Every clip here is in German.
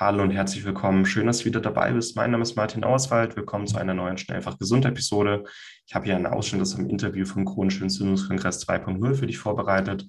Hallo und herzlich willkommen. Schön, dass du wieder dabei bist. Mein Name ist Martin Auswald. Willkommen zu einer neuen Schnellfach Gesund Episode. Ich habe hier einen Ausschnitt aus einem Interview vom Chronischen Entzündungskongress 2.0 für dich vorbereitet.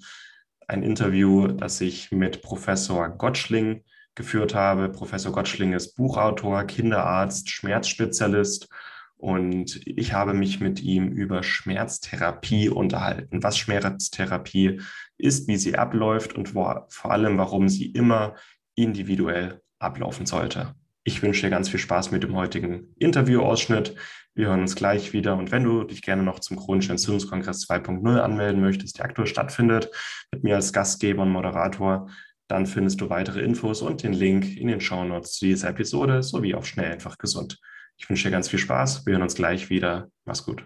Ein Interview, das ich mit Professor Gottschling geführt habe. Professor Gottschling ist Buchautor, Kinderarzt, Schmerzspezialist und ich habe mich mit ihm über Schmerztherapie unterhalten, was Schmerztherapie ist, wie sie abläuft und vor allem, warum sie immer individuell ablaufen sollte. Ich wünsche dir ganz viel Spaß mit dem heutigen Interviewausschnitt. Wir hören uns gleich wieder. Und wenn du dich gerne noch zum Chronischen Entzündungskongress 2.0 anmelden möchtest, der aktuell stattfindet, mit mir als Gastgeber und Moderator, dann findest du weitere Infos und den Link in den Shownotes zu dieser Episode sowie auf Schnell einfach gesund. Ich wünsche dir ganz viel Spaß. Wir hören uns gleich wieder. Mach's gut.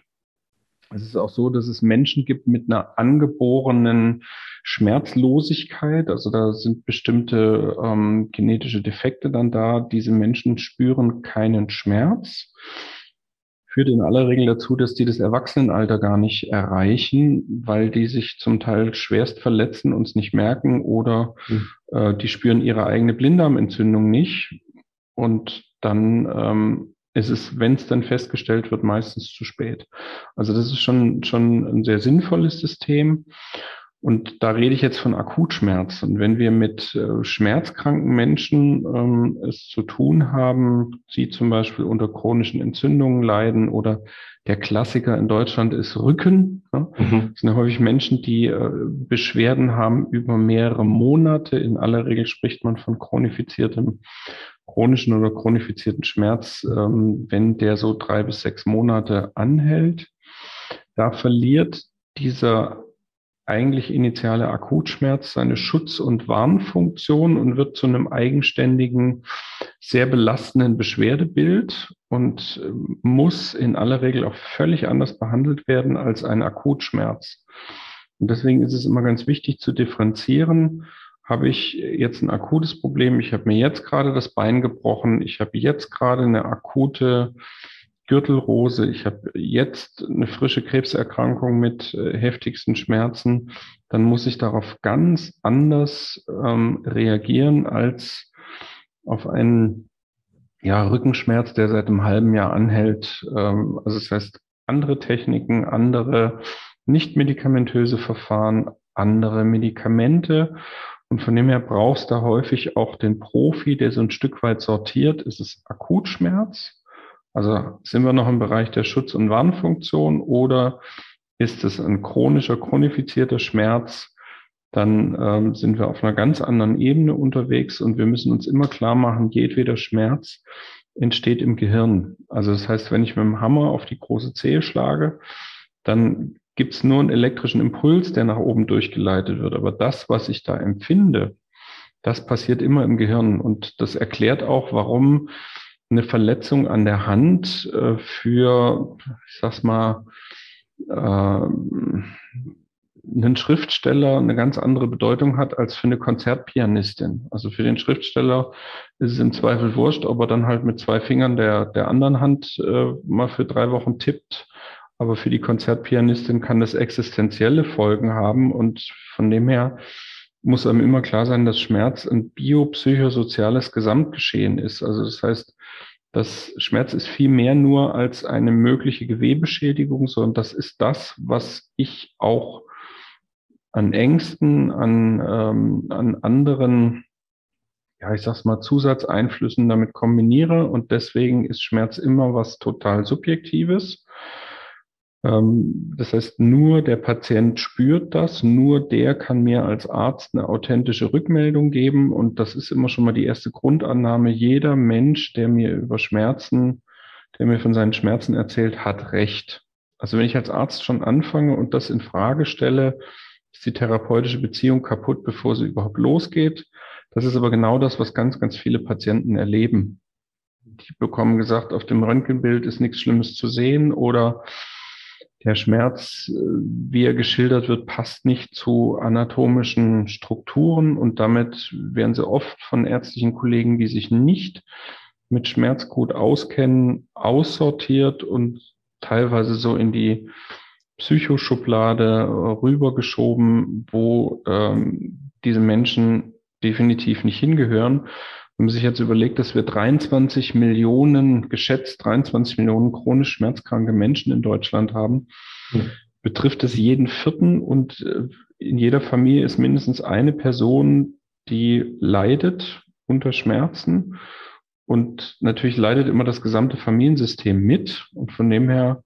Es ist auch so, dass es Menschen gibt mit einer angeborenen Schmerzlosigkeit. Also da sind bestimmte ähm, genetische Defekte dann da. Diese Menschen spüren keinen Schmerz. Führt in aller Regel dazu, dass die das Erwachsenenalter gar nicht erreichen, weil die sich zum Teil schwerst verletzen und es nicht merken oder mhm. äh, die spüren ihre eigene Blinddarmentzündung nicht. Und dann ähm, ist es, wenn es dann festgestellt wird, meistens zu spät. Also das ist schon, schon ein sehr sinnvolles System. Und da rede ich jetzt von Akutschmerz. Und wenn wir mit äh, schmerzkranken Menschen ähm, es zu tun haben, die zum Beispiel unter chronischen Entzündungen leiden oder der Klassiker in Deutschland ist Rücken. Ja? Mhm. Das sind ja häufig Menschen, die äh, Beschwerden haben über mehrere Monate. In aller Regel spricht man von chronifiziertem, chronischen oder chronifizierten Schmerz, ähm, wenn der so drei bis sechs Monate anhält. Da verliert dieser eigentlich initiale Akutschmerz seine Schutz- und Warnfunktion und wird zu einem eigenständigen, sehr belastenden Beschwerdebild und ähm, muss in aller Regel auch völlig anders behandelt werden als ein Akutschmerz. Und deswegen ist es immer ganz wichtig zu differenzieren. Habe ich jetzt ein akutes Problem? Ich habe mir jetzt gerade das Bein gebrochen. Ich habe jetzt gerade eine akute Gürtelrose, ich habe jetzt eine frische Krebserkrankung mit äh, heftigsten Schmerzen, dann muss ich darauf ganz anders ähm, reagieren als auf einen ja, Rückenschmerz, der seit einem halben Jahr anhält. Ähm, also das heißt, andere Techniken, andere nicht medikamentöse Verfahren, andere Medikamente. Und von dem her brauchst du häufig auch den Profi, der so ein Stück weit sortiert. Ist es Akutschmerz? Also sind wir noch im Bereich der Schutz- und Warnfunktion oder ist es ein chronischer, chronifizierter Schmerz? Dann ähm, sind wir auf einer ganz anderen Ebene unterwegs und wir müssen uns immer klar machen, jedweder Schmerz entsteht im Gehirn. Also das heißt, wenn ich mit dem Hammer auf die große Zehe schlage, dann gibt es nur einen elektrischen Impuls, der nach oben durchgeleitet wird. Aber das, was ich da empfinde, das passiert immer im Gehirn. Und das erklärt auch, warum eine Verletzung an der Hand äh, für, ich sag's mal, äh, einen Schriftsteller eine ganz andere Bedeutung hat als für eine Konzertpianistin. Also für den Schriftsteller ist es im Zweifel wurscht, ob er dann halt mit zwei Fingern der, der anderen Hand äh, mal für drei Wochen tippt. Aber für die Konzertpianistin kann das existenzielle Folgen haben und von dem her muss einem immer klar sein, dass Schmerz ein biopsychosoziales Gesamtgeschehen ist. Also das heißt, das Schmerz ist viel mehr nur als eine mögliche Gewebeschädigung, sondern das ist das, was ich auch an Ängsten, an, ähm, an anderen, ja, ich sag's mal, Zusatzeinflüssen damit kombiniere. Und deswegen ist Schmerz immer was total Subjektives. Ähm, das heißt, nur der Patient spürt das, nur der kann mir als Arzt eine authentische Rückmeldung geben. Und das ist immer schon mal die erste Grundannahme. Jeder Mensch, der mir über Schmerzen, der mir von seinen Schmerzen erzählt, hat Recht. Also wenn ich als Arzt schon anfange und das in Frage stelle, ist die therapeutische Beziehung kaputt, bevor sie überhaupt losgeht. Das ist aber genau das, was ganz, ganz viele Patienten erleben. Die bekommen gesagt, auf dem Röntgenbild ist nichts Schlimmes zu sehen oder der Schmerz, wie er geschildert wird, passt nicht zu anatomischen Strukturen und damit werden sie oft von ärztlichen Kollegen, die sich nicht mit Schmerz gut auskennen, aussortiert und teilweise so in die Psychoschublade rübergeschoben, wo ähm, diese Menschen definitiv nicht hingehören. Wenn man sich jetzt überlegt, dass wir 23 Millionen, geschätzt 23 Millionen chronisch schmerzkranke Menschen in Deutschland haben, mhm. betrifft es jeden vierten und äh, in jeder Familie ist mindestens eine Person, die leidet unter Schmerzen. Und natürlich leidet immer das gesamte Familiensystem mit. Und von dem her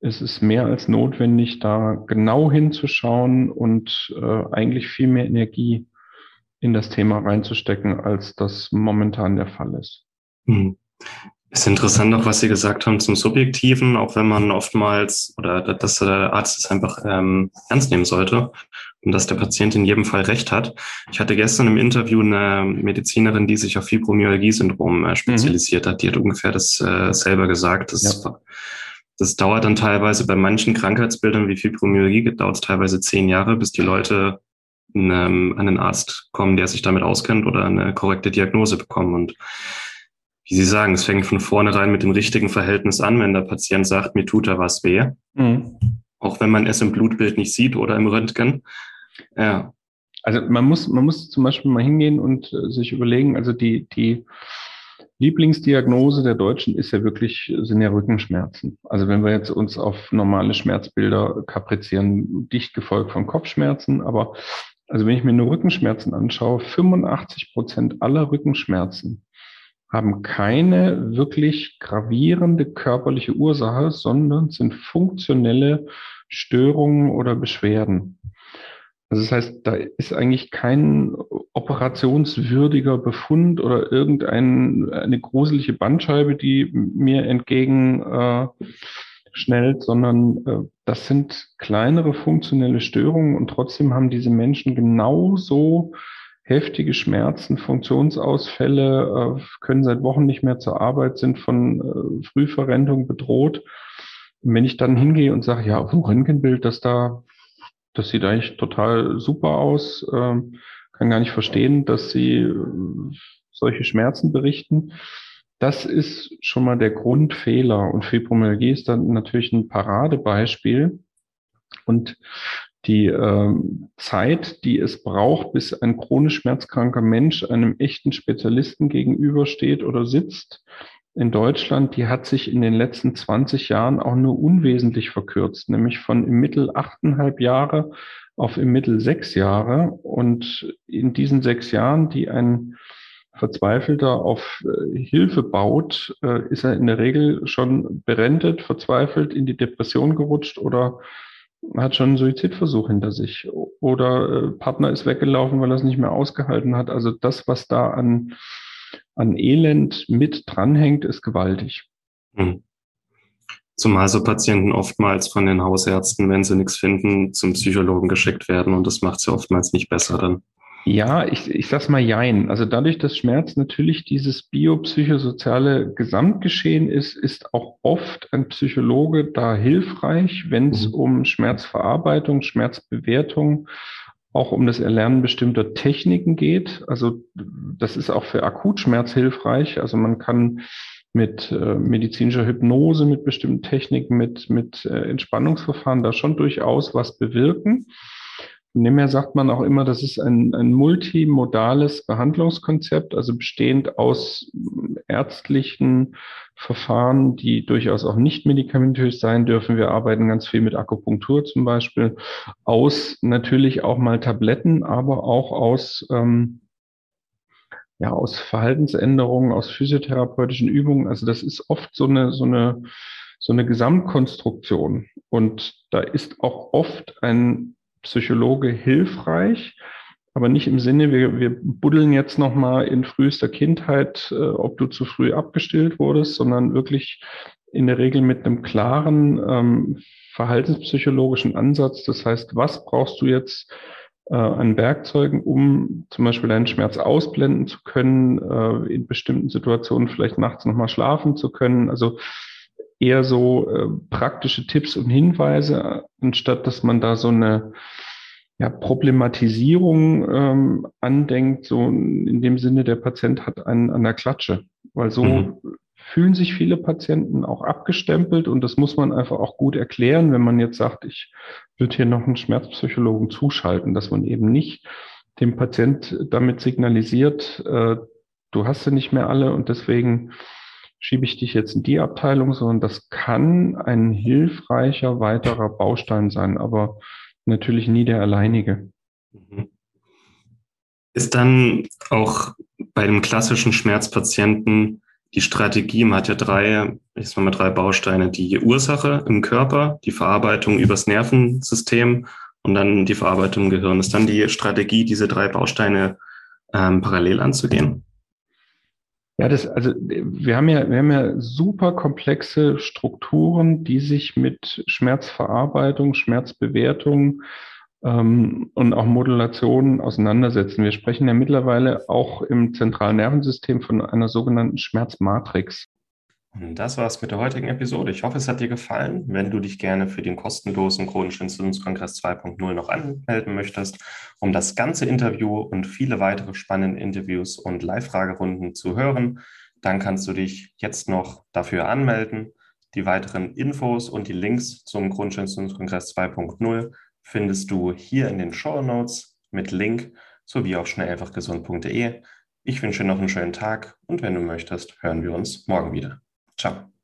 ist es mehr als notwendig, da genau hinzuschauen und äh, eigentlich viel mehr Energie in das Thema reinzustecken, als das momentan der Fall ist. Hm. Ist interessant auch, was Sie gesagt haben zum Subjektiven, auch wenn man oftmals oder dass der Arzt es einfach ähm, ernst nehmen sollte und dass der Patient in jedem Fall recht hat. Ich hatte gestern im Interview eine Medizinerin, die sich auf Fibromyalgie-Syndrom äh, spezialisiert mhm. hat. Die hat ungefähr das äh, selber gesagt. Das, ja. das dauert dann teilweise bei manchen Krankheitsbildern wie Fibromyalgie dauert es teilweise zehn Jahre, bis die Leute an einen Arzt kommen, der sich damit auskennt oder eine korrekte Diagnose bekommen. Und wie Sie sagen, es fängt von vornherein mit dem richtigen Verhältnis an, wenn der Patient sagt, mir tut da was weh. Mhm. Auch wenn man es im Blutbild nicht sieht oder im Röntgen. Ja. Also man muss, man muss zum Beispiel mal hingehen und äh, sich überlegen, also die, die Lieblingsdiagnose der Deutschen ist ja wirklich, sind ja Rückenschmerzen. Also wenn wir jetzt uns auf normale Schmerzbilder kaprizieren, dicht gefolgt von Kopfschmerzen, aber also wenn ich mir nur Rückenschmerzen anschaue, 85 Prozent aller Rückenschmerzen haben keine wirklich gravierende körperliche Ursache, sondern sind funktionelle Störungen oder Beschwerden. Also das heißt, da ist eigentlich kein operationswürdiger Befund oder irgendeine gruselige Bandscheibe, die mir entgegen äh, schnellt, sondern äh, das sind kleinere funktionelle Störungen und trotzdem haben diese Menschen genauso heftige Schmerzen, Funktionsausfälle, äh, können seit Wochen nicht mehr zur Arbeit, sind von äh, Frühverrentung bedroht. Und wenn ich dann hingehe und sage, ja, auf dem Röntgenbild, dass da, das sieht eigentlich total super aus, äh, kann gar nicht verstehen, dass sie äh, solche Schmerzen berichten. Das ist schon mal der Grundfehler. Und Fibromyalgie ist dann natürlich ein Paradebeispiel. Und die äh, Zeit, die es braucht, bis ein chronisch schmerzkranker Mensch einem echten Spezialisten gegenübersteht oder sitzt in Deutschland, die hat sich in den letzten 20 Jahren auch nur unwesentlich verkürzt, nämlich von im Mittel achteinhalb Jahre auf im Mittel sechs Jahre. Und in diesen sechs Jahren, die ein Verzweifelter auf äh, Hilfe baut, äh, ist er in der Regel schon berentet, verzweifelt, in die Depression gerutscht oder hat schon einen Suizidversuch hinter sich. Oder äh, Partner ist weggelaufen, weil er es nicht mehr ausgehalten hat. Also das, was da an, an Elend mit dranhängt, ist gewaltig. Hm. Zumal so Patienten oftmals von den Hausärzten, wenn sie nichts finden, zum Psychologen geschickt werden und das macht sie oftmals nicht besser dann. Ja, ich, ich sag's mal jein. Also dadurch, dass Schmerz natürlich dieses biopsychosoziale Gesamtgeschehen ist, ist auch oft ein Psychologe da hilfreich, wenn es mhm. um Schmerzverarbeitung, Schmerzbewertung, auch um das Erlernen bestimmter Techniken geht. Also das ist auch für Akutschmerz hilfreich. Also man kann mit äh, medizinischer Hypnose, mit bestimmten Techniken, mit, mit äh, Entspannungsverfahren da schon durchaus was bewirken. Von dem her sagt man auch immer, das ist ein, ein multimodales Behandlungskonzept, also bestehend aus ärztlichen Verfahren, die durchaus auch nicht medikamentös sein dürfen. Wir arbeiten ganz viel mit Akupunktur zum Beispiel, aus natürlich auch mal Tabletten, aber auch aus, ähm, ja, aus Verhaltensänderungen, aus physiotherapeutischen Übungen. Also das ist oft so eine, so eine, so eine Gesamtkonstruktion. Und da ist auch oft ein Psychologe hilfreich, aber nicht im Sinne, wir, wir buddeln jetzt nochmal in frühester Kindheit, äh, ob du zu früh abgestillt wurdest, sondern wirklich in der Regel mit einem klaren ähm, verhaltenspsychologischen Ansatz. Das heißt, was brauchst du jetzt äh, an Werkzeugen, um zum Beispiel deinen Schmerz ausblenden zu können, äh, in bestimmten Situationen vielleicht nachts nochmal schlafen zu können. Also eher so äh, praktische Tipps und Hinweise, anstatt dass man da so eine ja, Problematisierung ähm, andenkt, so in dem Sinne, der Patient hat einen an der Klatsche. Weil so mhm. fühlen sich viele Patienten auch abgestempelt und das muss man einfach auch gut erklären, wenn man jetzt sagt, ich würde hier noch einen Schmerzpsychologen zuschalten, dass man eben nicht dem Patient damit signalisiert, äh, du hast sie nicht mehr alle und deswegen schiebe ich dich jetzt in die Abteilung, sondern das kann ein hilfreicher weiterer Baustein sein, aber natürlich nie der alleinige. Mhm. Ist dann auch bei dem klassischen Schmerzpatienten die Strategie, man hat ja drei, ich sag mal drei Bausteine, die Ursache im Körper, die Verarbeitung übers Nervensystem und dann die Verarbeitung im Gehirn. Ist dann die Strategie, diese drei Bausteine ähm, parallel anzugehen? Ja, das, also wir haben ja, wir haben ja super komplexe Strukturen, die sich mit Schmerzverarbeitung, Schmerzbewertung ähm, und auch Modulation auseinandersetzen. Wir sprechen ja mittlerweile auch im zentralen Nervensystem von einer sogenannten Schmerzmatrix. Das war's mit der heutigen Episode. Ich hoffe, es hat dir gefallen. Wenn du dich gerne für den kostenlosen chronischen Entzündungskongress 2.0 noch anmelden möchtest, um das ganze Interview und viele weitere spannende Interviews und Live-Fragerunden zu hören, dann kannst du dich jetzt noch dafür anmelden. Die weiteren Infos und die Links zum chronischen Entzündungskongress 2.0 findest du hier in den Show Notes mit Link sowie auf schnelleinfachgesund.de. Ich wünsche dir noch einen schönen Tag und wenn du möchtest, hören wir uns morgen wieder. Ciao.